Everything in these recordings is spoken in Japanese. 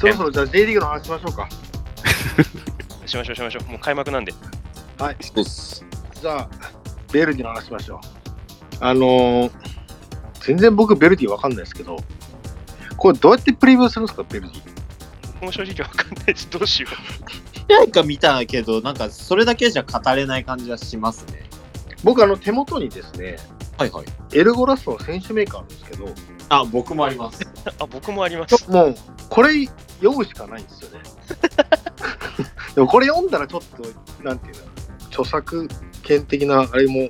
そろそろじゃあ J リーグの話しましょうか。しましょうしましょう。もう開幕なんで。はい。そうっす。じゃあ、ベルディの話しましょう。あのー、全然僕ベルディわかんないですけど、これどうやってプレビューするんですか、ベルディ。僕も正直わかんないです。どうしよう。何回か見たけど、なんかそれだけじゃ語れない感じはしますね。僕、あの、手元にですね、はいはい。エルゴラストの選手メーカーあるんですけど、あ、僕もあります。あ、僕もあります。もう、これ読むしかないんですよね。でもこれ読んだらちょっと、なんていうの、著作権的なあれも、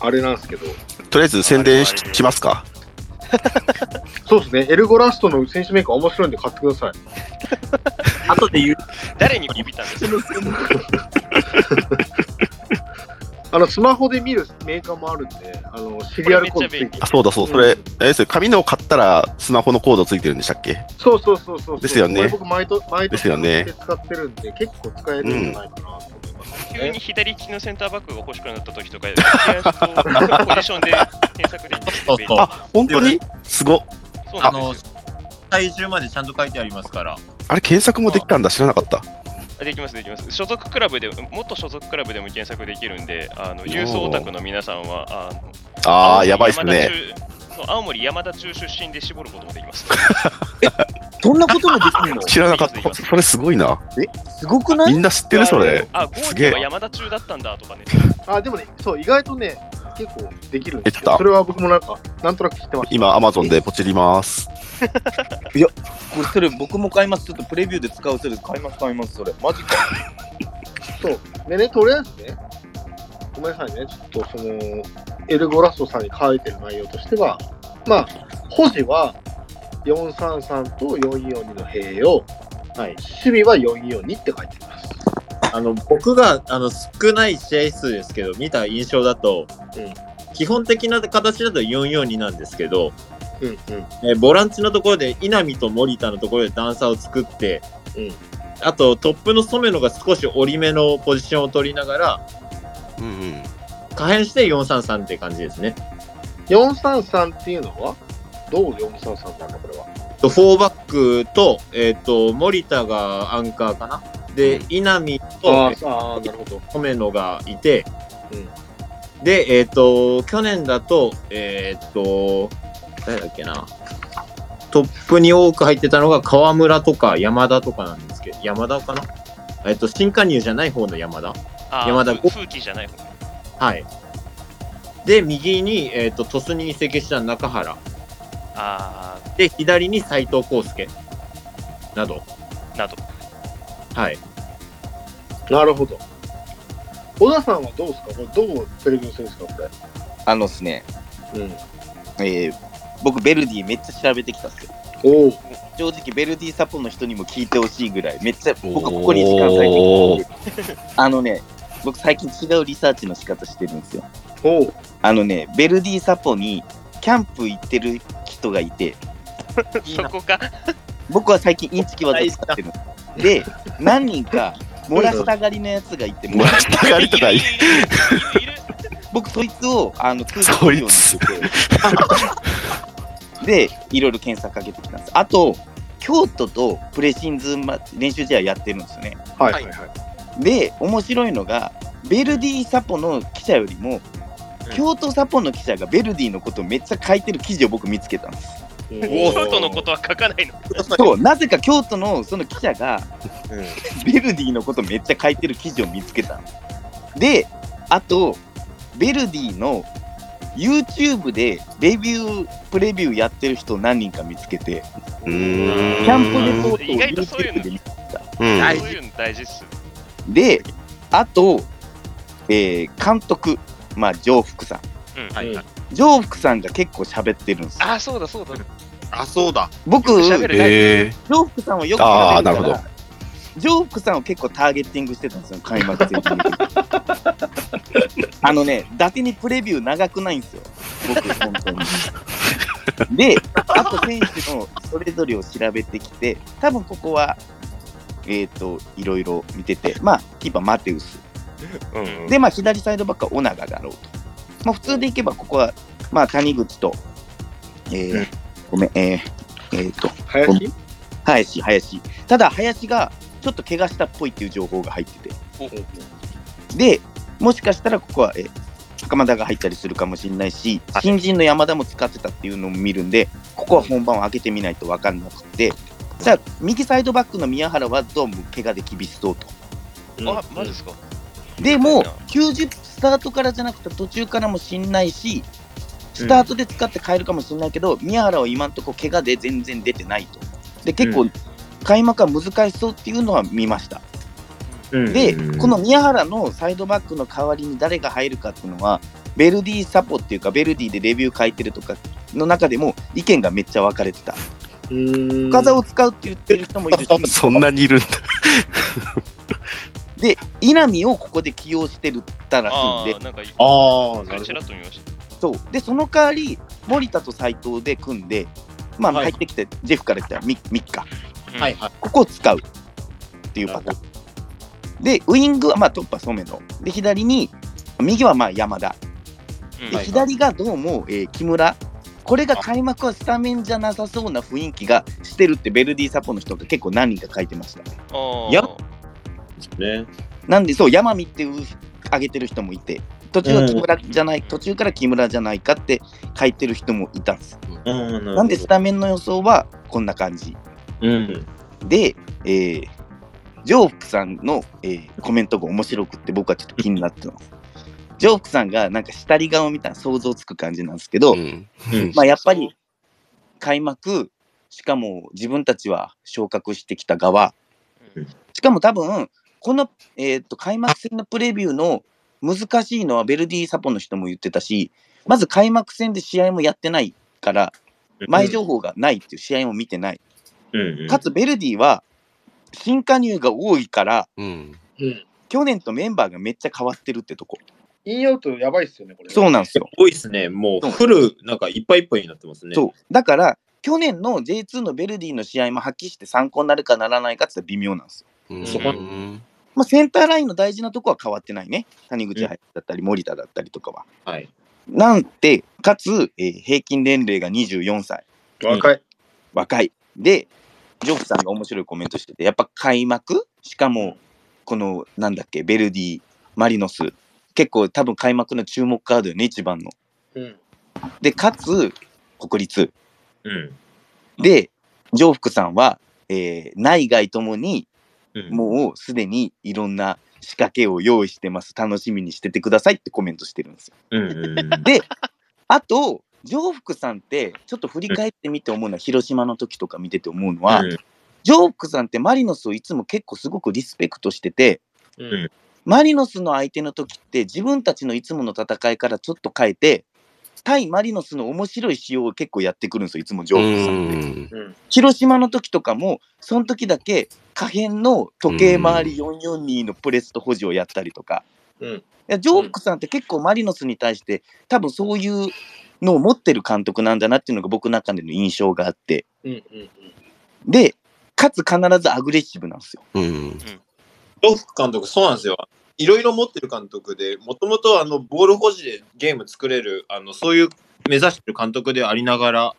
あれなんですけど、とりあえず宣伝ししますか？そうですね、エルゴラストの選手メーカー面白いんで買ってください。後で言う。誰にビビったんですか？あの、スマホで見るメーカーもあるんで、あの、シリアルコードついてる。あ、そうだそう、それ、えですよ紙のを買ったらスマホのコードついてるんでしたっけ？そうそうそうそうそう。ですよね。これ僕毎年、毎年ですよね。使ってるんで、結構使えるんじゃないかなと思います、急に左利きのセンターバックが欲しくなった時とか、ポジションで検索であ、本当に？す。ごっ。そうなあのんですよ。、体重までちゃんと書いてありますから。あれ検索もできたんだ、知らなかった。できます、できます。所属クラブで、元所属クラブでも検索できるんで、あの、郵送オタクの皆さんは、あのああ、やばいっすね。。そう青森山田中出身で絞ることもできます。そんなこともできるの？知らなかった。それすごいな。すごくない？みんな知ってるそれ。あ、ゴールは山田中だったんだとかね。あ、でもね、そう、意外とね、結構できるんですできたよ。それは僕もなんか、なんとなく知ってます。今、アマゾンでポチります。これそれ僕も買います。ちょっとプレビューで使うそれ買います買いますそれ。マジか。そう。でね、とりあえずね、ごめんなさいね、ちょっとその、エルゴラストさんに書いてる内容としては、まあ、保持は433と442の併用、はい、守備は442って書いてます。あの、僕が、あの、少ない試合数ですけど、見た印象だと、うん基本的な形だと442なんですけど、うんうん。えーボランチのところで稲見と森田のところで段差を作って、うんあとトップの染野が少し折り目のポジションを取りながらうんうん。可変して433って感じですね。433っていうのは？どう433なんだ、これは？と4バックと,、えー、と森田がアンカーかな？で、うん稲見あとーあー、なるほど。染野がいて、うんで、えっ、と、去年だと、えっ、と、誰だっけな。トップに多く入ってたのが川村とか山田とかなんですけど、山田かな？えっ、と、新加入じゃない方の山田。あー山田風風紀じゃない方。はい。で、右に、えっ、と、鳥栖に移籍した中原。あで、左に斉藤康介。など。ーなど。はい。なるほど。小田さんはどうですか？これどうプレビューするんですかこれ。あのですね、うん。えー、僕ベルディめっちゃ調べてきたっすよ。おお。正直ベルディサポの人にも聞いてほしいぐらい、めっちゃ僕ここに時間割いてきて あのね、僕最近違うリサーチの仕方してるんですよ。おお。あのね、ベルディサポにキャンプ行ってる人がいて、そこか。僕は最近インチキ技使ってる。で、何人か漏らしたがりのやつがいて、漏らしたがりとかいい。僕そいつをあの通そいつ知ようにしてて、で、いろいろ検索かけてきたんです。あと、京都とプレシンズま練習試合やってるんですよね。はいはいはい。で、面白いのが、ベルディサポの記者よりも、京都サポの記者がベルディのことをめっちゃ書いてる記事を僕見つけたんです。京都のことは書かないの？そう、なぜか京都のその記者が、ベルディのことめっちゃ書いてる記事を見つけたの。で、あと、ベルディの YouTube でレビュー、プレビューやってる人何人か見つけて、うーん。キャンプレポートを意外とそういうの YouTube で見つけた。うん。大そういうの大事っす。で、あと、えー監督、まあ、上福さん。うん。はいはい。上福さんが結構喋ってるんですよ。あー、そうだそうだ。あ、そうだ。僕、喋るえ上福さんをよくあー喋るからなるほど上福さんを結構ターゲッティングしてたんですよ、開幕戦に。あのね、伊達にプレビュー長くないんですよ、僕、本当に。で、あと選手のそれぞれを調べてきて、多分ここは、えっ、と、いろいろ見てて、まあ、キーパーマテウス。うん。で、まあ、左サイドバックはオナガだろうと。まあ、普通でいけば、ここは、まあ、谷口と、えーうん。ごめん、えー、えーと、林？林、林。ただ、林がちょっと怪我したっぽいっていう情報が入ってて。で、もしかしたらここは、え袴田が入ったりするかもしれないし、新人の山田も使ってたっていうのも見るんで、ここは本番を開けてみないと分かんなくて、じゃあ、右サイドバックの宮原はどうも怪我で厳しそうと。あ、マジですか。でも、90スタートからじゃなくて途中からもしんないし、スタートで使って変えるかもしれないけど、宮原は今んとこ怪我で全然出てないと。で、結構、う開幕は難しそうっていうのは見ました。で、この宮原のサイドバックの代わりに誰が入るかっていうのは、ベルディサポっていうか、ベルディでレビュー書いてるとかの中でも意見がめっちゃ分かれてた。深沢を使うって言ってる人もいるし、そんなにいるんだ。で、稲見をここで起用してるったらしいんでああ、、なんか、ああ。そう。で、その代わり、森田と斎藤で組んで、まあ、はい入ってきて、ジェフから来たらミミッカ。うんはいはい。ここを使うっていうパターン。で、ウイングは、まあ、トップは染野。で、左に、右はまあ山田。うんで、はい左がどうも、えー木村。これが開幕はスタメンじゃなさそうな雰囲気がしてるって、ベルディサポの人が結構何人か書いてました。やね。なんで、そう、山見っていう挙げてる人もいて、途中は木村じゃない、途中から木村じゃないかって書いてる人もいたんです。うん、なんでスタメンの予想はこんな感じ。うん。で、えー、ジョーフクさんの、えーコメントが面白くって僕はちょっと気になってます。ジョーフクさんがなんか下り顔みたいな想像つく感じなんですけど、うんうん。まあやっぱり開幕、しかも自分たちは昇格してきた側、うんしかも多分、この、えー、と開幕戦のプレビューの難しいのはベルディサポの人も言ってたし、まず開幕戦で試合もやってないから、前情報がないっていう試合も見てない。うん。かつベルディは新加入が多いから、うん。うん。去年とメンバーがめっちゃ変わってるってとこ。インアウトやばいっすよね、これ。そうなんですよ。多いっすね。もうフル、なんかいっぱいいっぱいになってますね。そう。だから、去年の J2 のベルディの試合も発揮して参考になるかならないかって言ったら微妙なんですよ。うん。そこうんまあ、センターラインの大事なとこは変わってないね。谷口だったり、森田だったりとかは。はい。なんて、かつ、えー平均年齢が24歳。若い。若い。で、ジョフさんが面白いコメントしてて、やっぱ開幕？しかも、この、なんだっけ、ベルディ、マリノス、結構多分開幕の注目カードよね、一番の。うん。で、かつ、国立。うん。で、ジョーフクさんは、えー内外ともに、うん。もうすでにいろんな仕掛けを用意してます。楽しみにしててくださいってコメントしてるんですよ。で、あと、ジョーフクさんって、ちょっと振り返ってみて思うのは、広島の時とか見てて思うのは、うんジョークさんってマリノスをいつも結構すごくリスペクトしてて、うん。マリノスの相手の時って自分たちのいつもの戦いからちょっと変えて、対マリノスの面白い仕様を結構やってくるんですよ、いつもジョークさんって。うん。広島の時とかも、その時だけ可変の時計回り442のプレスと保持をやったりとか。うんいやジョークさんって結構マリノスに対して多分そういうのを持ってる監督なんだなっていうのが僕の中での印象があって。うん。うん。で、かつ必ずアグレッシブなんですよ。うん。ロフ監督、そうなんですよ。いろいろ持ってる監督で、もともとあのボール保持でゲーム作れる、あのそういう目指してる監督でありながら、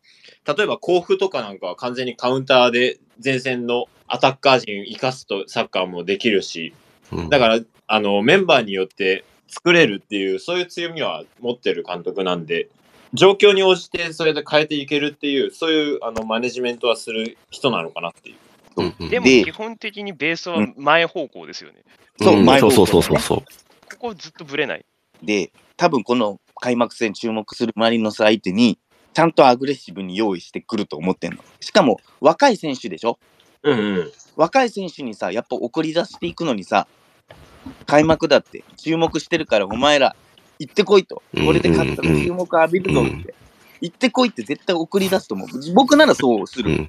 例えば甲府とかなんかは完全にカウンターで前線のアタッカー陣生かすとサッカーもできるし、うんだからあのメンバーによって作れるっていう、そういう強みは持ってる監督なんで、状況に応じてそれで変えていけるっていう、そういうあのマネジメントはする人なのかなっていう。うんうんでもで基本的にベースは前方向ですよね。そううん前そうそうそうそう。ここずっとぶれない。で、多分この開幕戦注目するマリノス相手に、ちゃんとアグレッシブに用意してくると思ってんの。しかも若い選手でしょ？うんうん。若い選手にさ、やっぱ送り出していくのにさ、開幕だって注目してるからお前ら行ってこいと。これで勝ったら注目浴びるぞって。行ってこいって絶対送り出すと思う。僕ならそうする。うん。うんう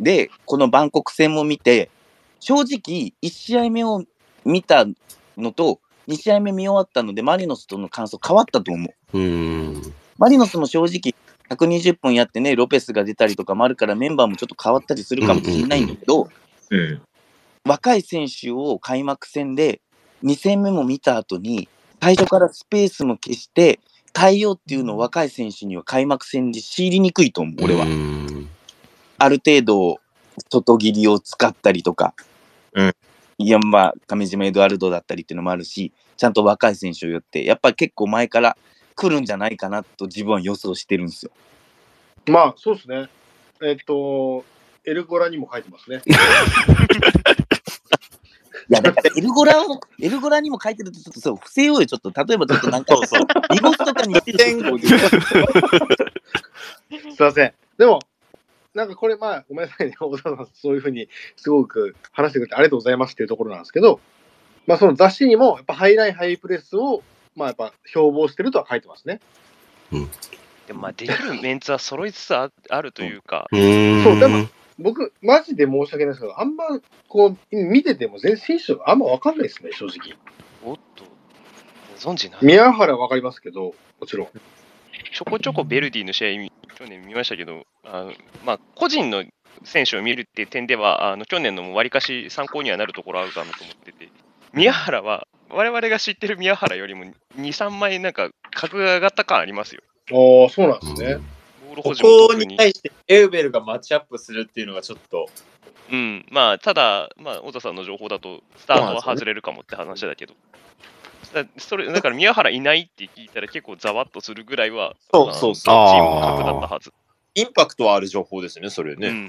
ん。で、このバンコク戦も見て、正直、1試合目を見たのと、2試合目見終わったので、マリノスとの感想変わったと思う。うん。マリノスも正直、120分やってね、ロペスが出たりとかもあるから、メンバーもちょっと変わったりするかもしれないんだけど、うん。若い選手を開幕戦で2戦目も見た後に、最初からスペースも消して、対応っていうのを若い選手には開幕戦で強いりにくいと思う、俺は。うんある程度、外切りを使ったりとか、うんいや、まあ、上島エドワルドだったりっていうのもあるし、ちゃんと若い選手を寄って、やっぱり結構前から来るんじゃないかなと自分は予想してるんですよ。まあ、そうですね。えっと、エルゴラにも書いてますね。いや、だからエルゴラを、エルゴラにも書いてると、ちょっとそう、伏せようよ、ちょっと、例えばちょっとなんか、そうそう。リゴスとかにしてる すいません。でも、なんかこれ、まあ、ごめんなさいね、小田さん、そういうふうにすごく話してくれてありがとうございますっていうところなんですけど、まあ、その雑誌にも、やっぱハイライン、ハイプレスを、まあ、やっぱ標榜してるとは書いてますね。でもまあできるメンツは揃いつつああるというか、う。そうでも僕、マジで申し訳ないですけど、あんま、こう、見てても全然選手あんま分かんないですね、正直。おっと、ご存知ない？宮原は分かりますけど、もちろん。ちょこちょこベルディの試合、去年見ましたけど、あのまあ、個人の選手を見るっていう点では、あの去年のもわりかし参考にはなるところあるかなと思ってて、宮原は、我々が知ってる宮原よりも2、3枚なんか格が上がった感ありますよ。ああ、そうなんですね。ここ特に。に対してエウベルがマッチアップするっていうのがちょっと、うん、まあ、ただ、まあ、小田さんの情報だと、スタートは外れるかもって話だけど、だそれだから宮原いないって聞いたら結構ざわっとするぐらいは、まあそうそうチそうームの格だったはず。インパクトはある情報ですね、それね。うん、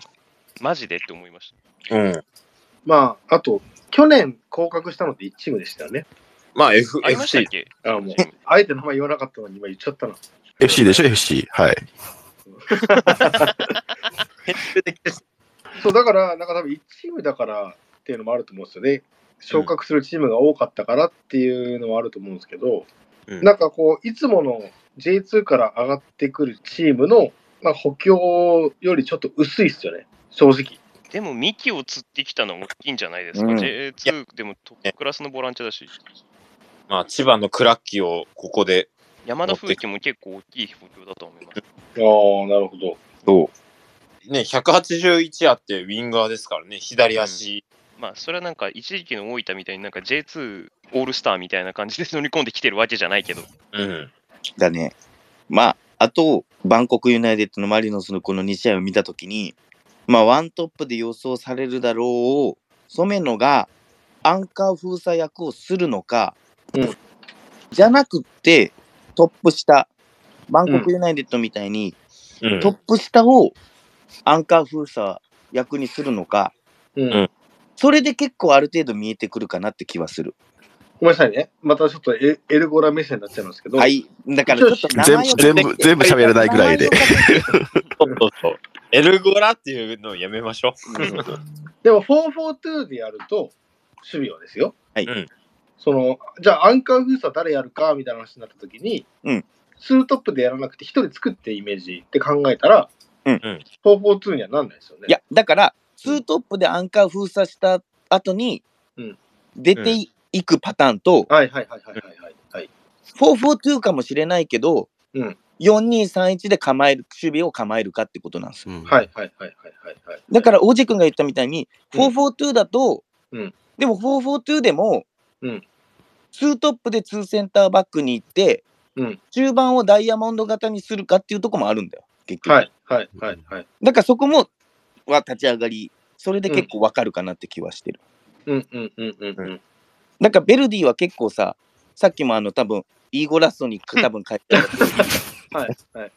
マジでって思いました。うん。まあ、あと、去年降格したのって1チームでしたよね。まあ、F、ありましたっ FC。けあもう、あえて名前言わなかったのに今言っちゃったな。FC でしょ、FC。はい。そう、だから、なんか多分1チームだからっていうのもあると思うんですよね。昇格するチームが多かったからっていうのもあると思うんですけど、うんなんかこう、いつもの J2 から上がってくるチームの、まあ、補強よりちょっと薄いっすよね、正直。でも、ミキを釣ってきたのは大きいんじゃないですか。うん J2 でもトップクラスのボランチだし、まあ、千葉のクラッキーをここで、山田風紀も結構大きい補強だと思います。ああ、なるほど。そう。ね、181あってウィンガーですからね、左足。まあ、それはなんか一時期の大分みたいになんか J2 オールスターみたいな感じで乗り込んできてるわけじゃないけど、うん。だね。まあ、あと、バンコクユナイテッドのマリノスのこの2試合を見たときに、まあ、ワントップで予想されるだろう、染野がアンカー封鎖役をするのか、うんじゃなくって、トップ下、バンコクユナイテッドみたいに、うんトップ下をアンカー封鎖役にするのか、うん。うんそれで結構ある程度見えてくるかなって気はする。ごめんなさいね。またちょっとエエルゴラ目線になっちゃいますけど、はい。だからちょっと 全部、全部、全部喋れないぐらいで。そうそうそう。エルゴラっていうのをやめましょう。でも4-4-2でやると、守備はですよ。はいうんその、じゃあアンカー封鎖誰やるかみたいな話になった時に、うん2トップでやらなくて1人作ってイメージって考えたら、うんうん4-4-2にはなんないですよね。いや、だから、ツートップでアンカー封鎖した後にうん、出ていくパターンと、はいはいはいはいはいはい。はい、4-4-2かもしれないけど、うん。4-2-3-1で構える、守備を構えるかってことなんですよ。うん。はい。はいはいはいはいはい。だから、オジ君が言ったみたいに、うん。4-4-2だと、うん。でも4-4-2でも、うん。ツートップでツーセンターバックに行って、うん。中盤をダイヤモンド型にするかっていうところもあるんだよ、結局。はい。はい。はい。はい。だからそこも、は立ち上がり、それで結構わかるかなって気はしてる。うんうんうんうんうん。なんかベルディは結構さ、さっきもあの多分、イーゴラストに多分書いてある はいはい。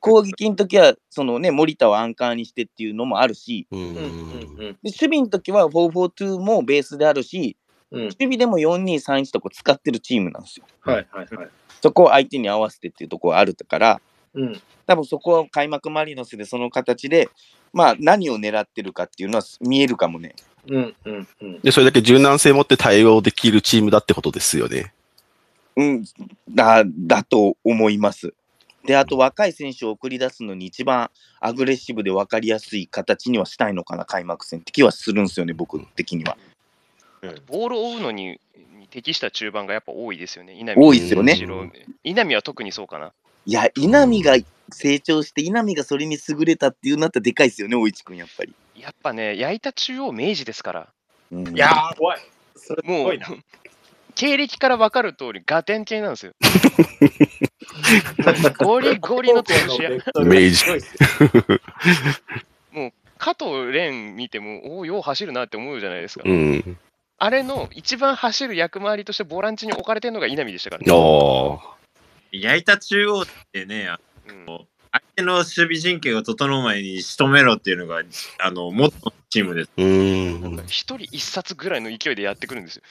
攻撃の時は、そのね、森田をアンカーにしてっていうのもあるし、うんうんうんうんで守備の時は4-4-2もベースであるし、うん。守備でも4-2-3-1とこ使ってるチームなんですよ。はいはいはい。そこを相手に合わせてっていうところあるから、うん。多分そこは開幕マリノスでその形で、まあ何を狙ってるかっていうのは見えるかもね。うんうんうん。で、それだけ柔軟性持って対応できるチームだってことですよね。うん、だだと思います。で、あと若い選手を送り出すのに一番アグレッシブで分かりやすい形にはしたいのかな、開幕戦って気はするんですよね、僕的には。ボールを追うのにに適した中盤がやっぱ多いですよね。稲多いですよね稲見は特にそうかな。いや、稲見が成長して、稲見がそれに優れたっていうなったらでかいですよね、大市君、やっぱり。やっぱね、焼いた中央明治ですから。うんいやー、怖い。それすもう経歴から分かる通り、ガテン系なんですよ。ゴリゴリの投資屋。明治 加藤蓮見ても、おお、よう走るなって思うじゃないですか。うん。あれの一番走る役回りとしてボランチに置かれてるのが稲見でしたからね。おー。矢板中央ってね、あうんの相手の守備陣形が整う前に仕留めろっていうのが、あの、元のチームです。うーん。一人一冊ぐらいの勢いでやってくるんですよ。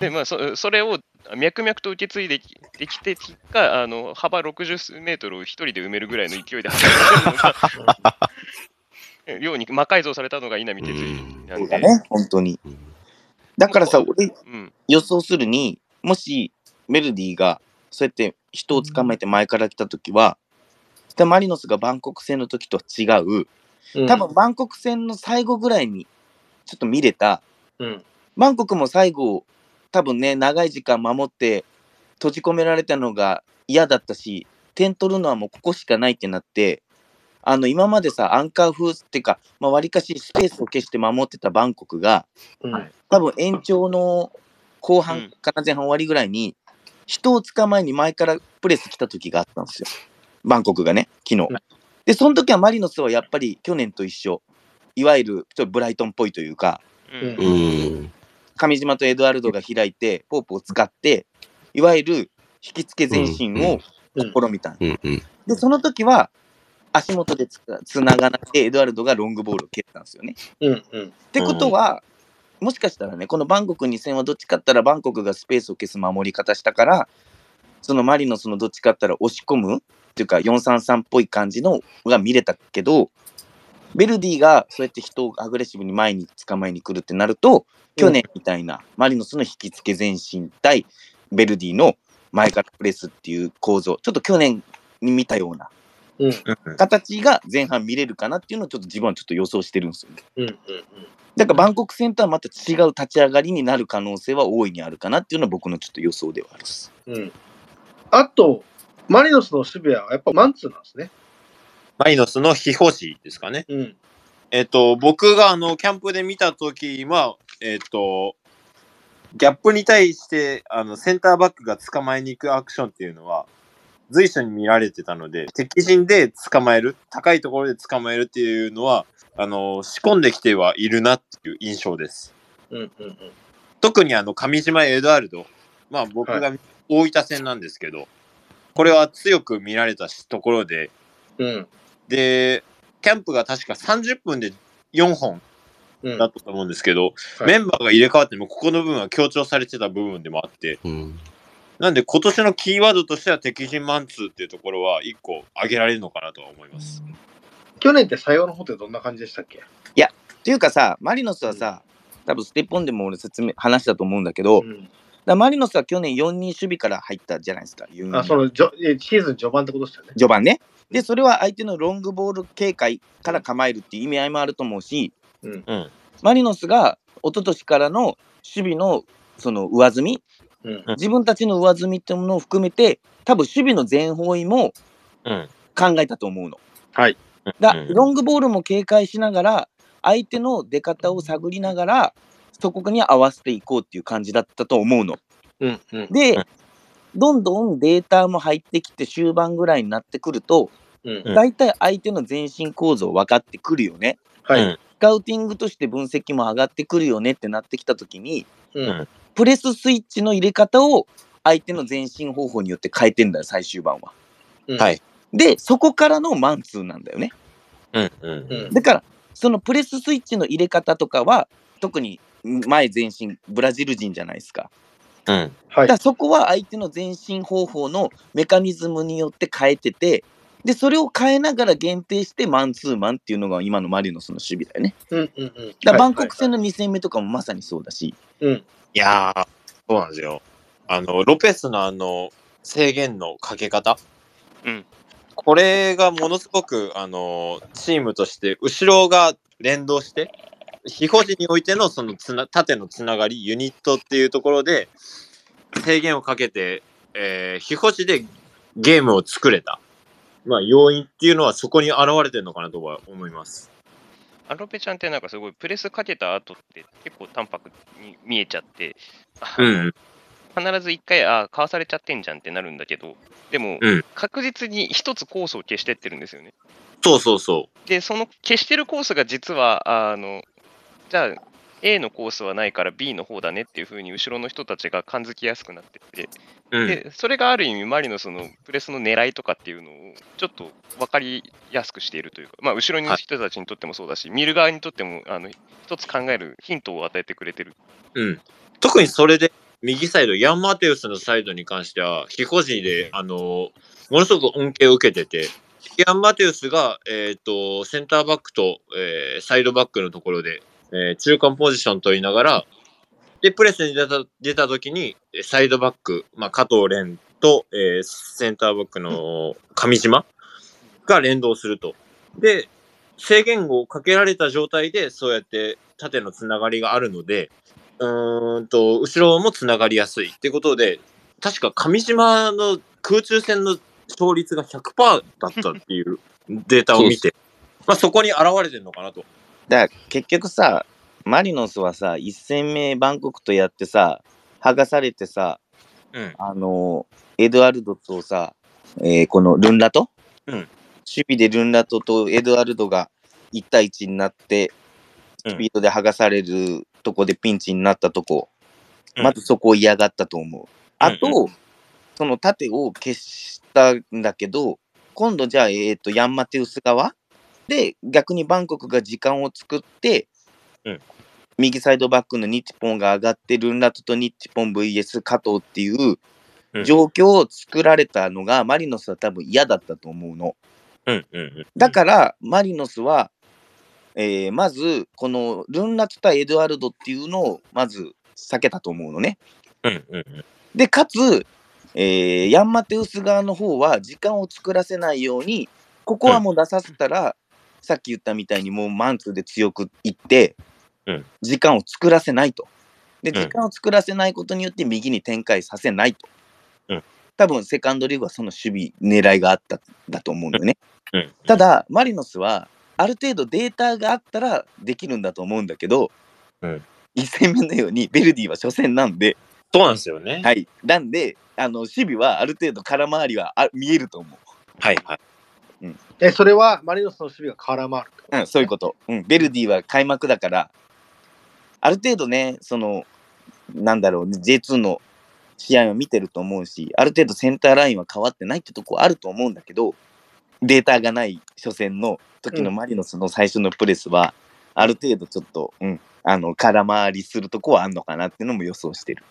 で、まあ、そそれを脈々と受け継いできできて結果、あの幅60メートルを一人で埋めるぐらいの勢いで走ってるのが、ように魔改造されたのが稲見哲也なんで、そうだね、本当に。だからさ、俺、うん、予想するに、もしメルディがそうやって人を捕まえて前から来たときは、でマリノスがバンコク戦の時とは違う、うん多分バンコク戦の最後ぐらいにちょっと見れた、うん。バンコクも最後、多分ね、長い時間守って閉じ込められたのが嫌だったし、点取るのはもうここしかないってなって、あの今までさ、アンカー風っていうか、まあ、割かしスペースを消して守ってたバンコクが、うん。多分延長の後うん半かな前半終わりぐらいに、人を捕まえに前からプレス来た時があったんですよ。バンコクがね、昨日うん。で、その時はマリノスはやっぱり去年と一緒。いわゆるちょっとブライトンっぽいというか、うんうーん。上島とエドワルドが開いて、ポープを使って、いわゆる引き付け前進をうん試みたんうんうん。で、その時は足元でつつながなくて、エドワルドがロングボールを蹴ったんですよね。うん。うん。ってことは、もしかしたらね、このバンコク2戦はどっちかったらバンコクがスペースを消す守り方したから、そのマリノスのどっちかったら押し込むっていうか433っぽい感じのが見れたけど、ベルディがそうやって人をアグレッシブに前に捕まえに来るってなると、去年みたいなマリノスの引き付け前進対ベルディの前からプレスっていう構造、ちょっと去年に見たようなうん。形が前半見れるかなっていうのをちょっと自分はちょっと予想してるんですよね。うん。うん。だからバンコク戦とはまた違う立ち上がりになる可能性は大いにあるかなっていうのは僕のちょっと予想ではあるです。うん。あと、マリノスの守備はやっぱマンツーなんですね。マリノスの非保持ですかね。うん。えっ、と、僕があの、キャンプで見たときは、えっ、と、ギャップに対して、あの、センターバックが捕まえに行くアクションっていうのは、随所に見られてたので、敵陣で捕まえる、高いところで捕まえるっていうのは、あの、仕込んできてはいるなっていう印象です。うん。うん。うん。特にあの、上島エドワルド、まあ僕が大分戦なんですけど、これは強く見られたところで、うん。で、キャンプが確か30分で4本うん。だったと思うんですけど、はいメンバーが入れ替わっても、ここの部分は強調されてた部分でもあって、うん。なんで今年のキーワードとしては敵陣マンツーっていうところは一個挙げられるのかなとは思います。去年って最後の方ってどんな感じでしたっけ？っていうかさ、マリノスはさ、多分ステップオンでも俺説明、話したと思うんだけど、だん。らマリノスは去年4人守備から入ったじゃないですか、4人あ、その、じょえシーズン序盤ってことですよね。序盤ね。で、それは相手のロングボール警戒から構えるっていう意味合いもあると思うし、うん。うん。マリノスが一昨年からの守備のその上積み、うん。自分たちの上積みっていうものを含めて、多分守備の全方位もうん。考えたと思うの。はい。だうんロングボールも警戒しながら、相手の出方を探りながら、そこに合わせていこうっていう感じだったと思うの。うん。うん。でうん、どんどんデータも入ってきて終盤ぐらいになってくると、うん。うん大体相手の前進構造分かってくるよね。はい。うんスカウティングとして分析も上がってくるよねってなってきたときに、うん。プレススイッチの入れ方を相手の前進方法によって変えてんだよ、最終盤は。うんはい。で、そこからのマンツーなんだよね。うん。うん。うん。だから、そのプレススイッチの入れ方とかは、特に前前進、ブラジル人じゃないですか。うん。はいだからそこは相手の前進方法のメカニズムによって変えてて、で、それを変えながら限定してマンツーマンっていうのが今のマリノスの守備だよね。うん。うん。うん。だからバンコク戦の。の2戦目とかもまさにそうだし、うん。いやー、そうなんですよ。あの、ロペスのあの、制限のかけ方？うん。これがものすごく、あの、チームとして、後ろが連動して、非保持においてのそのつな縦のつながり、ユニットっていうところで、制限をかけて、えー、非保持でゲームを作れた。まあ、要因っていうのはそこに現れてるのかなとは思います。アロペちゃんってなんかすごいプレスかけた後って結構淡白に見えちゃって、うん。必ず一回、ああ、かわされちゃってんじゃんってなるんだけど、でも、うん確実に一つコースを消してってるんですよね。そうそうそで、その消してるコースが実は、あの、じゃあ、A のコースはないから B の方だねっていうふうに後ろの人たちが感づきやすくなってて、う。うん。でそれがある意味マリノスのプレスの狙いとかっていうのをちょっと分かりやすくしているというか、まあ、後ろの人たちにとってもそうだし、見る側にとってもあの一つ考えるヒントを与えてくれてる。うん。特にそれで、右サイド、ヤンマテウスのサイドに関しては、キコジで、あの、ものすごく恩恵を受けてて、ヤンマテウスが、えっ、と、センターバックと、えーサイドバックのところで、えー中間ポジション取りながら、で、プレスに出た、出た時に、えーサイドバック、まあ、加藤蓮と、えーセンターバックの上島が連動すると。で、制限をかけられた状態で、そうやって縦のつながりがあるので、うーんと、後ろもつながりやすいってことで、確か上島の空中戦の勝率が100%だったっていうデータを見て、まあそこに現れてるのかなと。だから結局さ、マリノスはさ、1戦目バンコクとやってさ、剥がされてさ、うん。あのエドワルドとさ、えーこのルンラト、うん。守備でルンラトとエドワルドが1対1になって、うん。スピードで剥がされるとこでピンチになったとこ、うん。まずそこを嫌がったと思う。あと、うん。その盾を消したんだけど、今度じゃあ、えっ、と、ヤンマテウス側で、逆にバンコクが時間を作って、うん右サイドバックのニッチポンが上がって、ルンラトとニッチポン VS 加藤っていううん状況を作られたのが、マリノスは多分嫌だったと思うの。うん。うん。うん。だから、マリノスは、えーまず、このルンラト対エドワルドっていうのを、まず避けたと思うのね。うん。うん。で、かつ、えーヤンマテウス側の方は時間を作らせないように、ここはもう出させたら、さっき言ったみたいにもうマンツーで強くいって、うん時間を作らせないと。で、うん時間を作らせないことによって右に展開させないと。うん多分、セカンドリーグはその守備狙いがあったんだと思うんだよね。うん。ただ、マリノスは、ある程度データがあったらできるんだと思うんだけど、うん1戦目のように、ベルディは初戦なんで、そうなんですよね。はい。なんで、あの、守備はある程度空回りはあ見えると思はい。はい。え、それはマリノスの守備が絡まるってこと？う。うん、そういうこと。うん。ベルディは開幕だから、ある程度ね、その、なんだろう、J2 の試合を見てると思うし、ある程度センターラインは変わってないってとこあると思うんだけど、データがない初戦の時のマリノスの最初のプレスは、ある程度ちょっと、うん、あの、空回りするとこはあんのかなっていうのも予想してる。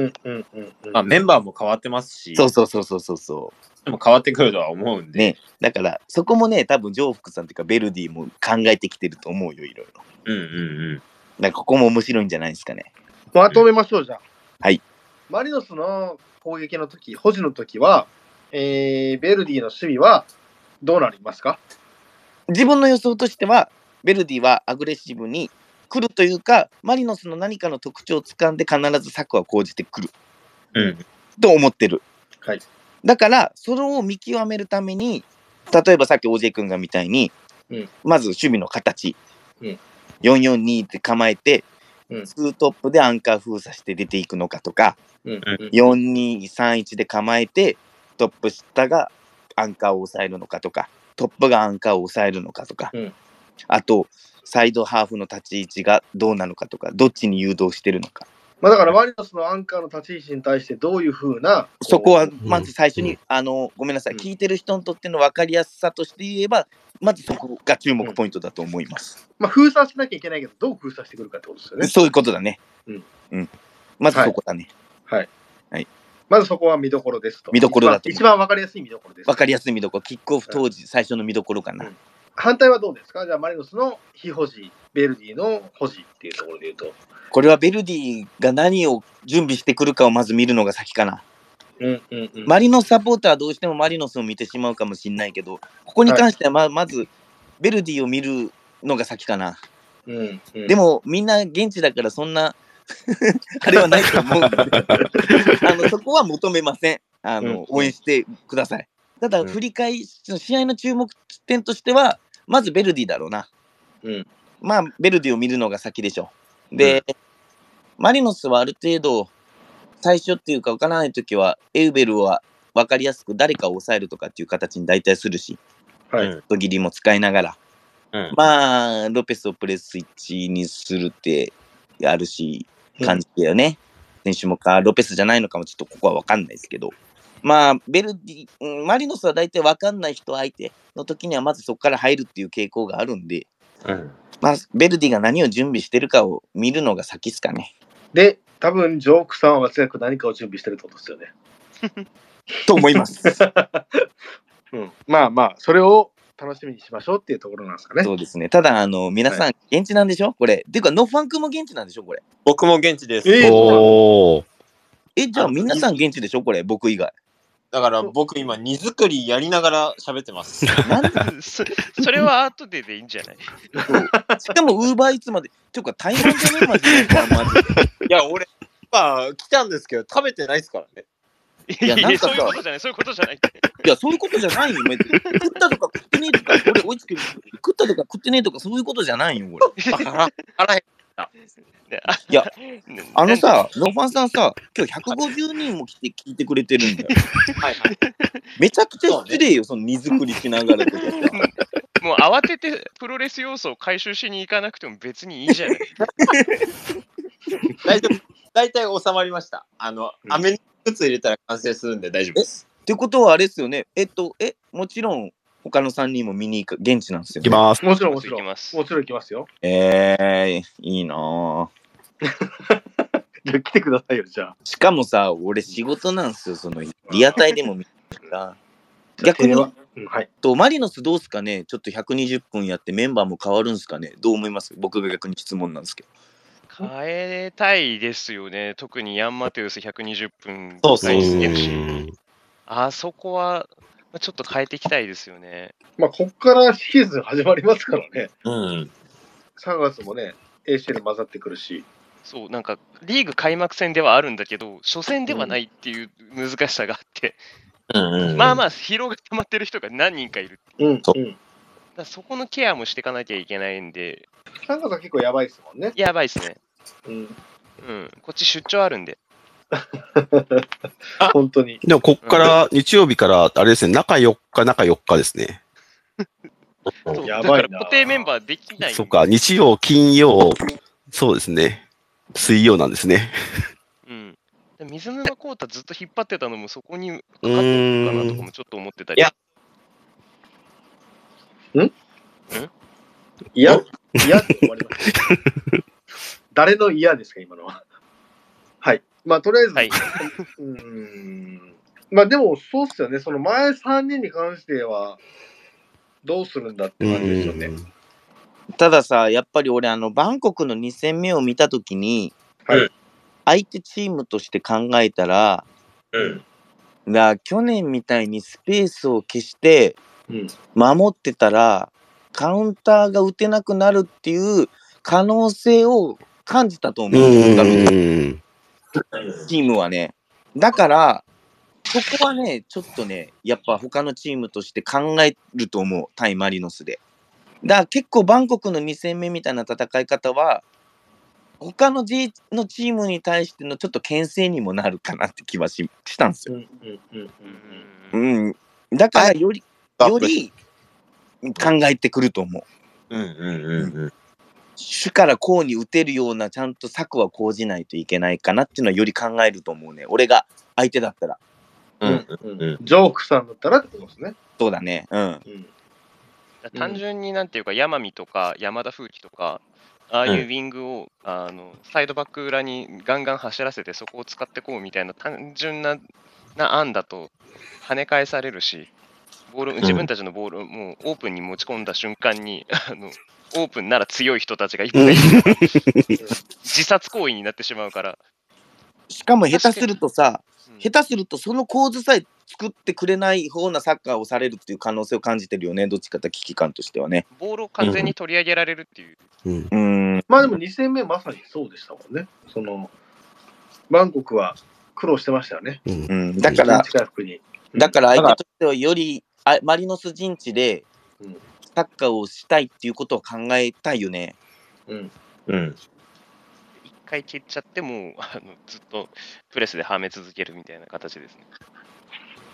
うんうんうんうん。まあメンバーも変わってますし、そうそうそうそうそうそう。でも変わってくるとは思うんで。ね、だからそこもね、多分ジョーフクさんっていうかベルディも考えてきてると思うよ、いろいろ。うんうんうん。だからここも面白いんじゃないですかね。まとめましょう、じゃあ。はい。マリノスの攻撃の時、保持の時は、えー、ベルディの守備はどうなりますか？自分の予想としては、ベルディはアグレッシブに来るというか、マリノスの何かの特徴をつかんで必ず策は講じてくる。うん。と思ってる。はい。だから、それを見極めるために、例えばさっき OJ 君がみたいに、うん。まず守備の形、うん。442って構えて、うん。ツートップでアンカー封鎖して出ていくのかとか、うん。うん。4231で構えてトップ下がアンカーを抑えるのかとかトップがアンカーを抑えるのかとか、うんあとサイドハーフの立ち位置がどうなのかとかどっちに誘導してるのか。まあ、だからマリノスのアンカーの立ち位置に対してどういうふうな、そこはこまず最初に、うん。あのごめんなさい、うん。聞いてる人にとっての分かりやすさとして言えばまずそこが注目ポイントだと思います、うまあ、封鎖しなきゃいけないけど、どう封鎖してくるかってことですよね。そういうことだね。うん、うん、まずそこだね、まずそこは見どころですと。見どころだと一番一番わかりやすい見どころです。分かりやすい見どころ。キックオフ当時最初の見どころかな、うん反対はどうですか？じゃあマリノスの非保持、ベルディの保持っていうところで言うと。これはベルディが何を準備してくるかをまず見るのが先かな。うんうんうん。マリノスサポーターはどうしてもマリノスを見てしまうかもしれないけど、ここに関してはま,、まずベルディを見るのが先かな。うんうん、でもみんな現地だからそんな あれはないと思うんで あのそこは求めませんあの、うん応援してください。ただうん振り返り、試合の注目点としては、まずベルディだろうな。うんまあ、ベルディを見るのが先でしょう。で、マリノスはある程度、最初っていうか分からないときは、エウベルは分かりやすく誰かを抑えるとかっていう形に大体するし、はいうんと切りも使いながら、うんまあ、ロペスをプレススイッチにするってあるし、感じだよね。選手もか、ロペスじゃないのかもちょっとここは分かんないですけど。まあ、ベルディ、うんマリノスは大体分かんない人相手の時にはまずそこから入るっていう傾向があるんで、うん。まあ、ベルディが何を準備してるかを見るのが先っすかね。で、多分ジョークさんは間違いなく何かを準備してるってことですよね。と思います。うん、まあまあ、それを楽しみにしましょうっていうところなんですかね。そうですね。ただ、あの、皆さん、現地なんでしょ？これ。ていうか、ノファンクも現地なんでしょ？これ。僕も現地です。えーおー。え、じゃあ皆さん現地でしょ？これ、僕以外。だから僕今荷造りやりながら喋ってます。なんでそそれは後ででいいんじゃない？しかも、ウーバーイーツまで。ていうか、大変じゃねえマジで。マジでいや、俺、まあ来たんですけど食べてないですからね。いややなんかさそういうことじゃない、そういうことじゃないって。いや、そういうことじゃないよ。食ったとか食ってねえとか、俺追いつける。食ったとか食ってねえとか、そういうことじゃないよ、これ。腹腹減で あいやねあのさ、ノファンさんさ、今日150人も来て聞いてくれてるんだよ。はいはい。めちゃくちゃ失礼よ、その荷造りしながらとかさ。もう慌ててプロレス要素を回収しに行かなくても別にいいじゃない。大丈夫。大体収まりました。あの、うん飴に靴入れたら完成するんで大丈夫です。ってことはあれですよね。えっと、え、もちろん、他の3人も見に行く、現地なんですよ、ね。いきます。もちろんもちろん。行きますもちろん行きますよ。えー、いいなぁ。じゃあ来てくださいよ、じゃあ。しかもさ、俺仕事なんですよ、その、リアタイでも見るから。逆には、うん、はい。と、マリノスどうすかね？ちょっと120分やってメンバーも変わるんすかね？どう思います？僕が逆に質問なんですけど。変えたいですよね。特にヤンマテウス120分そうそうあそこはまあちょっと変えていきたいですよね。まあ、こっからシーズン始まりますからね。うん。3月もね、ACL 混ざってくるし。そう、なんかリーグ開幕戦ではあるんだけど、初戦ではないっていう難しさがあって、うんまあまあ疲労が溜まってる人が何人かいる。うん。そうん。だそこのケアもしていかなきゃいけないんで、3月は結構やばいですもんね。やばいですね。うん。うん、こっち出張あるんで。本当に。でも、こっから、日曜日から、あれですね、中4日、中4日ですね。そうやばいなだから固定メンバーできないそっか、日曜、金曜、そうですね。水曜なんですね。うん。で水沼宏太ずっと引っ張ってたのもそこにかかってるのかなとかもちょっと思ってたり。いや嫌嫌って終わりました。誰の嫌ですか、今のは。はい。まあ、とりあえず、はい。うーん。まあ、でも、そうっすよね。その前3人に関しては、どうするんだって感じですよね。たださ、やっぱり俺、あの、バンコクの2戦目を見たときに、はい相手チームとして考えたら、うん。な去年みたいにスペースを消してうん。守ってたら、カウンターが打てなくなるっていう可能性を感じたと思ううん。チームはね。だから、そこはね、ちょっとね、やっぱ他のチームとして考えると思う、対マリノスで。だから結構バンコクの2戦目みたいな戦い方は、他の J のチームに対してのちょっと牽制にもなるかなって気はししたんですよ。うん。だからより、より考えてくると思う。うんうんうんうん。主からこうに打てるようなちゃんと策は講じないといけないかなっていうのはより考えると思うね。俺が相手だったら。ううんん。うん。ジョークさんだったらってことですね。そうだね。うん。うん。単純になんていうか、山見とか山田風紀とか、ああいうウィングを、あのサイドバック裏にガンガン走らせて、そこを使ってこうみたいな単純なな案だと跳ね返されるし、ボール自分たちのボールをもうオープンに持ち込んだ瞬間に、あのオープンなら強い人たちがいっぱいいる自殺行為になってしまうから。しかも下手するとさ、うん下手するとその構図さえ作ってくれない方なサッカーをされるっていう可能性を感じてるよね。どっちかというと危機感としてはね。ボールを完全に取り上げられるっていう。うん。うーん。まあでも2戦目まさにそうでしたもんね。その、バンコクは苦労してましたよね。うんうん、だから。だから相手としてはよりあマリノス陣地でうんサッカーをしたいっていうことを考えたいよね。うん。うん。一回蹴っちゃってもうあのずっとプレスではめ続けるみたいな形ですね。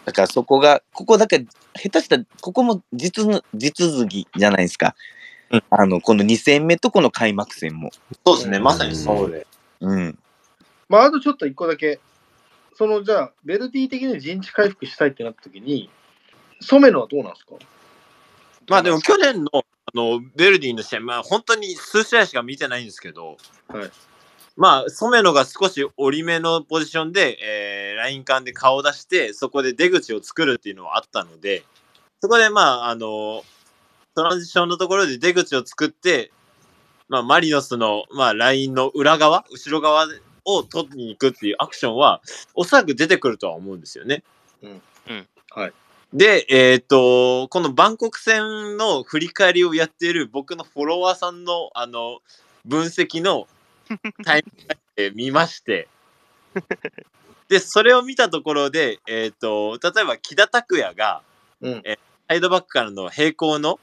だからそこが、ここだけ、下手したら、ここも実の、地続きじゃないですか。うんあの、この2戦目とこの開幕戦も。そうですね、まさにそうで。うん。まあ、あとちょっと一個だけ、そのじゃあ、ベルディ的に陣地回復したいってなった時に、染めのはどうなんですか？まあでも去年のあのベルディの試合、まあ本当に数試合しか見てないんですけど、はいまあ染野が少し折り目のポジションで、えーライン間で顔を出して、そこで出口を作るっていうのはあったので、そこでまああの、トランジションのところで出口を作って、まあマリノスの、まあ、ラインの裏側、後ろ側を取りに行くっていうアクションは、おそらく出てくるとは思うんですよね。うんうんはい。で、えっ、と、このバンコク戦の振り返りをやっている僕のフォロワーさんの、あの、分析の タイムラインで見まして、で、それを見たところで、えっ、と、例えば木田拓也が、うん。サイドバックからの平行の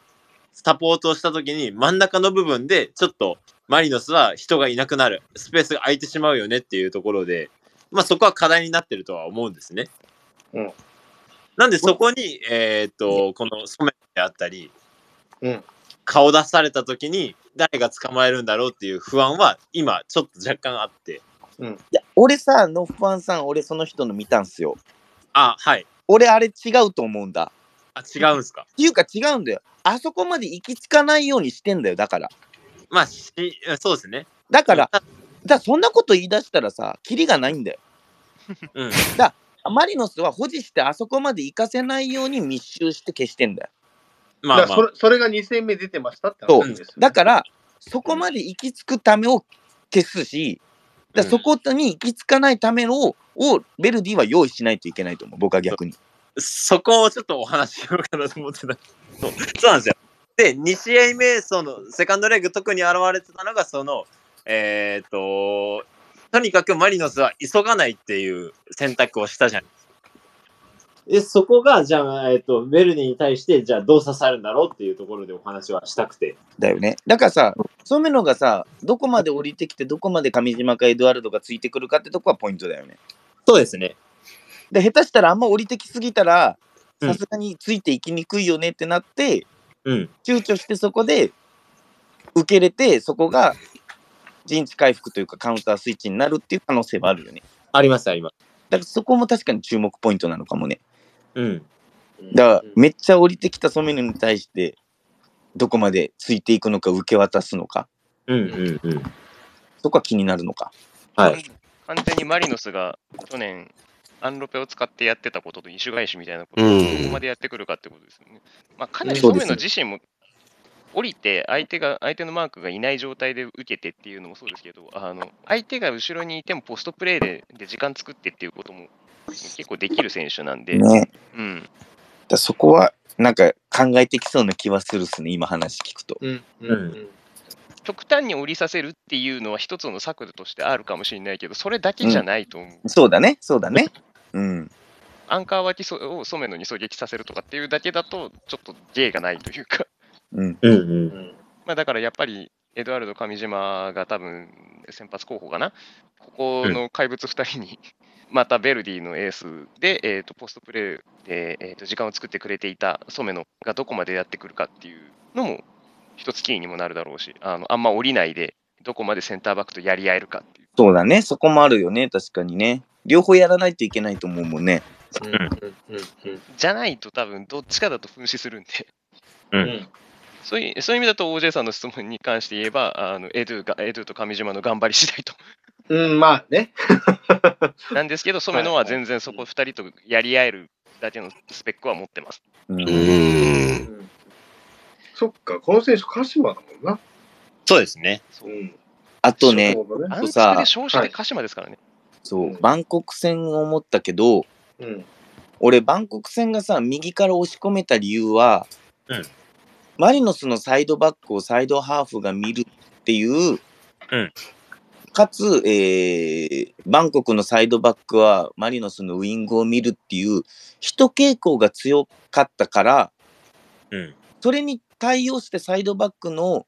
サポートをしたときに、真ん中の部分で、ちょっとマリノスは人がいなくなる、スペースが空いてしまうよねっていうところで、まあそこは課題になってるとは思うんですね。うんなんでそこに、えっ、と、この染めであったり、うん顔出されたときに誰が捕まえるんだろうっていう不安は今ちょっと若干あって。いや、俺さ、ノッファンさん、俺その人の見たんすよ。あ、はい。俺あれ違うと思うんだ。あ、違うんすか？っていうか違うんだよ。あそこまで行き着かないようにしてんだよ、だから。まあ、しそうですね。だから、だそんなこと言い出したらさ、キリがないんだよ。うん。マリノスは保持してあそこまで行かせないように密集して消してんだよ。まあまあそれ。それが2戦目出てましたってそう話ですよ。だから、そこまで行き着くためを消すし、だそこに行き着かないためのををベルディは用意しないといけないと思う、僕は逆に。そこをちょっとお話ししようかなと思ってた。そうそうなんですよ。で、2試合目、その、セカンドレグ特に現れてたのが、その、えっ、と、とにかくマリノスは急がないっていう選択をしたじゃん。で、そこが、じゃあ、えっ、と、ベルディに対して、じゃあどう刺さるんだろうっていうところでお話はしたくて。だよね。だからさ、そういうのがさ、どこまで降りてきて、どこまで上島かエドワルドがついてくるかってとこはポイントだよね。そうですね。で、下手したらあんま降りてきすぎたら、うんさすがについていきにくいよねってなって、うん。躊躇してそこで受け入れて、そこが陣地回復というかカウンタースイッチになるっていう可能性はあるよね。あります、あります。だからそこも確かに注目ポイントなのかもね。うん。だからめっちゃ降りてきたソメヌに対して、どこまでついていくのか受け渡すのか、うん、うん、うん。そこは気になるのか。はい。完全にマリノスが去年、アンロペを使ってやってたことと一種返しみたいなことをうんどこまでやってくるかってことですよね。まあ、かなり染野自身も降りて相手が相手のマークがいない状態で受けてっていうのもそうですけど、あの相手が後ろにいてもポストプレーでで時間作ってっていうことも結構できる選手なんで、ね。うん、だそこはなんか考えてきそうな気はするっすね、今話聞くと。うんうんうん極端に降りさせるっていうのは一つの策としてあるかもしれないけど、それだけじゃないと思う。そうだね、そうだね。うん。アンカー脇そを染野に狙撃させるとかっていうだけだと、ちょっと芸がないというか。うん。うん、う。うんんまあ、だからやっぱり、エドワルド上島が多分先発候補かな。ここの怪物2人に、またベルディのエースで、えー、とポストプレーで、えー、と時間を作ってくれていた染野がどこまでやってくるかっていうのも一つキーにもなるだろうし、あのあんま降りないで、どこまでセンターバックとやり合えるかっていう。そうだね、そこもあるよね、確かにね。両方やらないといけないと思うもんね。うんうんうんじゃないと多分どっちかだと噴死するんで。うんうんそういうそういう意味だと OJ さんの質問に関して言えば、あのエドゥがエドゥと上島の頑張り次第と。うん、まあね。なんですけど、染野は全然そこ2人とやり合えるだけのスペックは持ってます。うんうーん。そっか、この選手、鹿島だもんな。そうですね。うん。あとね、なるほどねアンツさで勝者で鹿島ですからね。そうう、バンコク戦を思ったけど、うん。俺、バンコク戦がさ、右から押し込めた理由は、うんマリノスのサイドバックをサイドハーフが見るっていう、うんかつ、えーバンコクのサイドバックはマリノスのウイングを見るっていう、人傾向が強かったから、うん。それに対応してサイドバックの、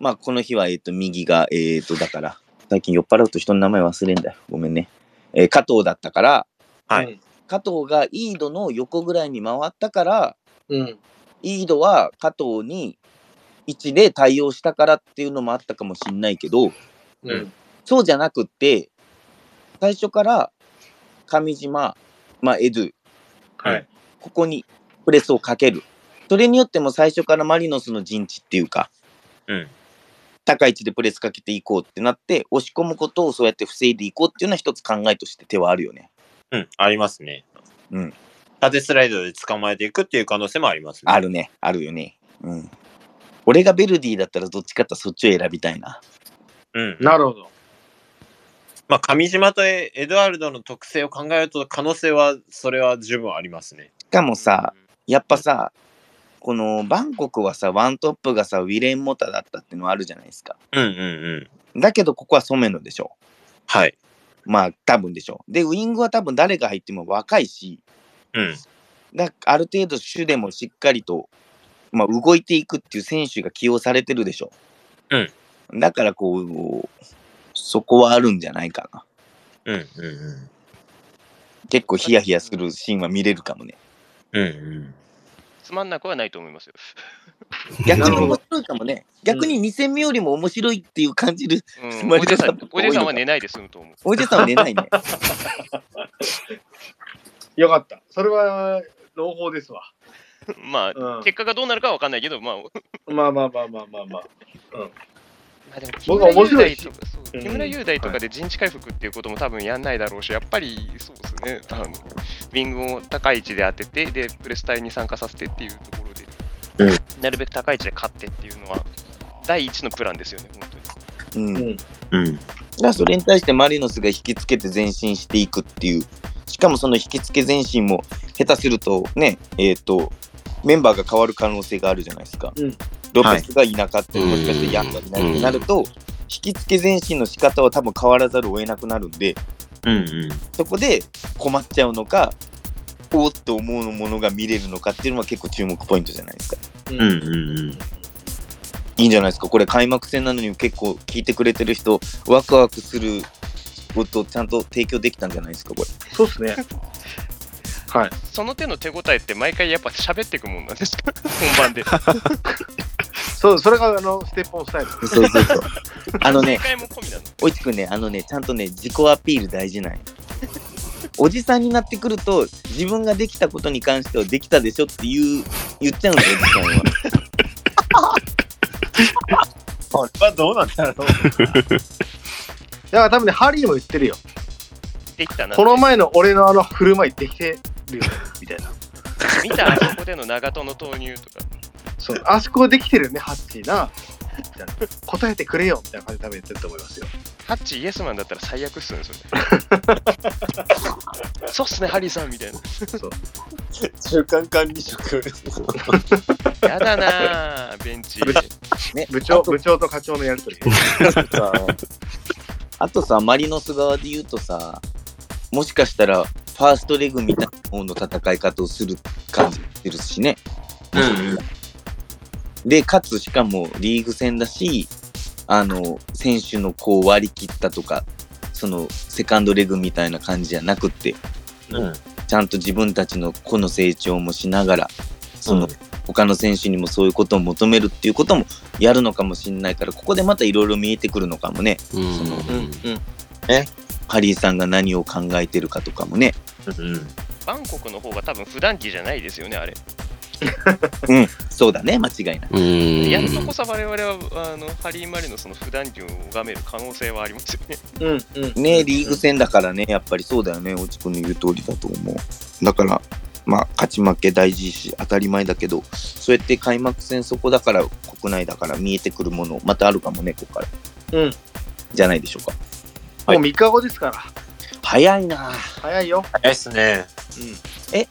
まあ、この日は、えっ、と、右が、えっ、と、だから、最近酔っ払うと人の名前忘れんだよ。ごめんね。えー加藤だったから、はい加藤がイードの横ぐらいに回ったから、うん。イードは加藤に1で対応したからっていうのもあったかもしんないけど、うん。そうじゃなくって、最初から上島、まあ、エドゥ、はい。ここにプレスをかける。それによっても最初からマリノスの陣地っていうか、うん高い位置でプレスかけていこうってなって、押し込むことをそうやって防いでいこうっていうのは一つ考えとして手はあるよね。うん、ありますね。うん。縦スライドで捕まえていくっていう可能性もありますね。あるね、あるよね。うん。俺がベルディだったらどっちかってそっちを選びたいな。うん。なるほど。まあ、上島とエエドワルドの特性を考えると、可能性は、それは十分ありますね。しかもさ、やっぱさ、このバンコクはさ、ワントップがさ、ウィレン・モタだったっていうのはあるじゃないですか。うんうんうん。だけど、ここはソメノでしょ。はい。まあ、多分でしょ。で、ウイングは多分誰が入っても若いし、うん。だある程度主でもしっかりと、まあ、動いていくっていう選手が起用されてるでしょ。うん。だからこう、そこはあるんじゃないかな。うんうん結構ヒヤヒヤするシーンは見れるかもね。うん。うんうん。つまんなくはないと思いますよ。逆に面白いかもね。逆に2戦目よりも面白いっていう感じる。うん、おじさん、おじさんは寝ないで済むと思う。おじさんは寝ないね。よかった。それは、朗報ですわ。まあ、うん。結果がどうなるかは分かんないけど、まあ、まあまあまあまあまあまあ。まあでも木僕は村雄面白いとか、そううん木村雄大とかで陣地回復っていうことも多分やんないだろうし、やっぱりそうですね、あのウィングを高い位置で当てて、で、プレス隊に参加させてっていうところで、うんなるべく高い位置で勝ってっていうのは、第一のプランですよね、本当に。うん。うん。うん。だからそれに対してマリノスが引きつけて前進していくっていう。しかもその引きつけ前進も下手するとね、えっ、と、メンバーが変わる可能性があるじゃないですか。うんロペスがいなかったり、もしかしてヤンがいないってなると、引きつけ前進の仕方は多分変わらざるを得なくなるんで、うんうん。そこで困っちゃうのか、おおって思うものが見れるのかっていうのは結構注目ポイントじゃないですか。うんうんうんうん。いいんじゃないですか。これ開幕戦なのに結構聞いてくれてる人、ワクワクすることをちゃんと提供できたんじゃないですか、これ。そうっすね。はい。その手の手応えって毎回やっぱ喋っていくもんなんですか？本番で。そう、それがあの、ステップオンスタイル。そうそうそう。あのね正、解も込みなの？おいちくんね、あのね、ちゃんとね、自己アピール大事なんよおじさんになってくると、自分ができたことに関してはできたでしょって言う、言っちゃうんだよ、おじさんは。これはどうなんだろう。だから多分ね、ハリーも言ってるよ。できたな。この前の俺のあの振る舞いできてるよ、みたいな。見たあそこでの長友投入とか。そう、あそこできてるよね、ハッチーな。答えてくれよ、みたいな感じで多分言ってると思いますよ。ハッチイエスマンだったら最悪っすよね、それ。そうっすね、ハリーさんみたいな。中間管理職。やだなぁ、ベンチ。ね、部長、部長と課長のやりとり。さあとさ、マリノス側で言うとさ、もしかしたら、ファーストレグみたいな方の戦い方をする感じてるしね。うんで、かつ、しかもリーグ戦だし、あの、選手のこう割り切ったとか、その、セカンドレグみたいな感じじゃなくって、うん。ちゃんと自分たちの個の成長もしながら、その、うん他の選手にもそういうことを求めるっていうこともやるのかもしれないから、ここでまたいろいろ見えてくるのかもね。うんそのうんうん。ハリーさんが何を考えてるかとかもね。うん。バンコクの方が多分普段着じゃないですよね、あれ。うん、そうだね、間違いない。うんやっとこそ我々はあのハリー・マリノスの普段着を拝める可能性はありますよね。うん、うん。ね、リーグ戦だからね、やっぱりそうだよね、落ちくんの言う通りだと思う。だから、まあ、勝ち負け大事し、当たり前だけど、そうやって開幕戦そこだから、国内だから見えてくるもの、またあるかもね、ここから。うん。じゃないでしょうか。もう3日後ですから。早いな早いよ。早いっすね。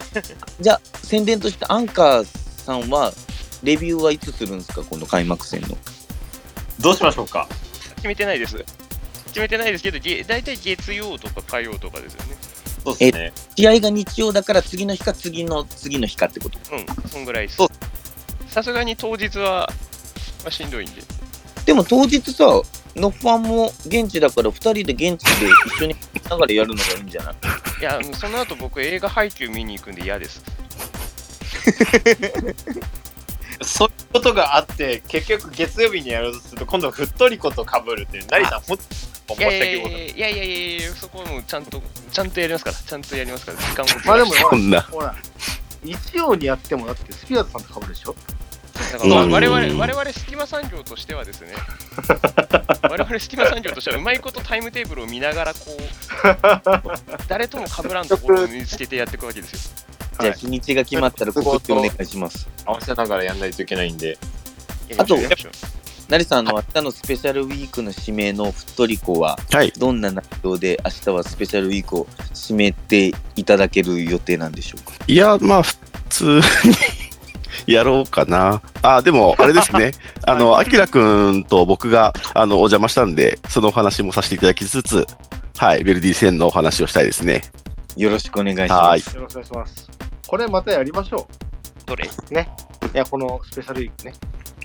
じゃあ、宣伝としてアンカーさんは、レビューはいつするんですか、この開幕戦の。どうしましょうか？決めてないです。決めてないですけど、げ大体月曜とか火曜とかですよね。そうですね。試合が日曜だから次の日か次の次の日かってこと？うん、そんぐらいですそう。さすがに当日は、まあ、しんどいんで。でも当日さ、ノッファンも現地だから2人で現地で一緒にながらやるのがいいんじゃない？いや、その後僕映画配給見に行くんで嫌です。そういうことがあって、結局月曜日にやろうとすると、今度ふっとりことかぶるっていう、成さん、ほんといやいやいやいやいやいやいや、そこはもうちゃんと、ちゃんとやりますから、ちゃんとやりますから、時間をまあでもそんな。ほら、日曜にやってもだってスピアーズさんとかぶるでしょ？だからうん。我々、我々隙間産業としてはですね、我々隙間産業としてはうまいことタイムテーブルを見ながら、こう、誰とも被らんところを見つけてやっていくわけですよ。じゃあ日にちが決まったら告知お願いします。合わせながらやんないといけないんで。やりましょうあとやりさん、あの、明日のスペシャルウィークの指名のふっとりこは、はい。どんな内容で明日はスペシャルウィークを締めていただける予定なんでしょうか？いや、まあ、普通にやろうかな。あ、でも、あれですね。あの、アキラくんと僕が、あの、お邪魔したんで、そのお話もさせていただきつつ、はい、ベルディ戦のお話をしたいですね。よろしくお願いしはいます。よろしくお願いします。これまたやりましょどれ？う。いや、このスペシャルウィークね。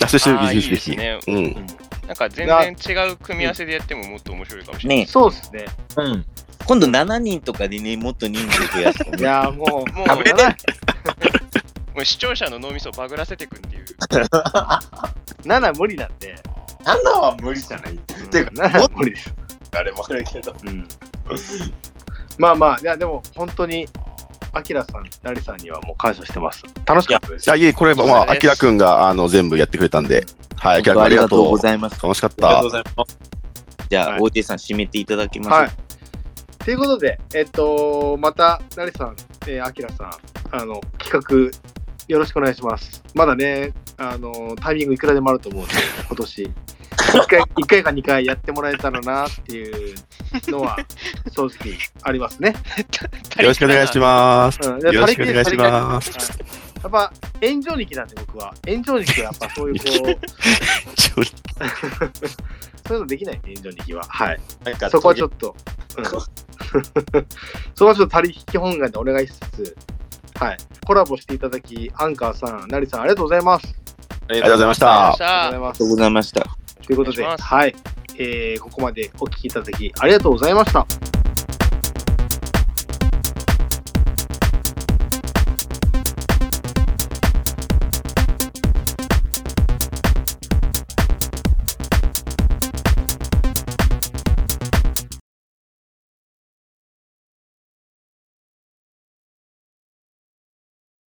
あ、そして、あーいいビジネス的ですね。うん。なんか全然違う組み合わせでやってももっと面白いかもしれない。ねそうですね。うん。今度7人とかでね、もっと人数増やしていやーもう、もう食べれない。もう視聴者の脳みそをバグらせていくっていう。7無理なんで。7は無理じゃないていうか7無理です。あれもあるけど。うん。まあまあ、いや、でも本当に、アキラさん、ナリさんにはもう感謝してます。楽しかったです。あ、いえ、これ、まあ、アキラくんが、あの、全部やってくれたんで、はい、アキラくんありがとう。ございます。楽しかったありがとうご。ざいます。じゃあ、はい OJ さん締めていただきましょう。はい。ということで、えっと、また、ナリさん、えー、アキラさん、あの、企画、よろしくお願いします。まだね、あの、タイミングいくらでもあると思うんで、今年。1回、一回か2回やってもらえたらなっていうのは、正直ありますね。よろしくお願いします。うん、よろしくお願いします。す。やっぱ、炎上力なんで、僕は。炎上力はやっぱそういう、こう、そういうのできないんで、炎上力は。はい。そこはちょっと、うん、そこはちょっと足り引き本願でお願いしつつ、はい。コラボしていただき、アンカーさん、ナリさん、ありがとうございます。ありがとうございましありがとうございまし。た。ありがとうございました。ということで、いはい。えー、ここまでお聞きいただき、ありがとうございました。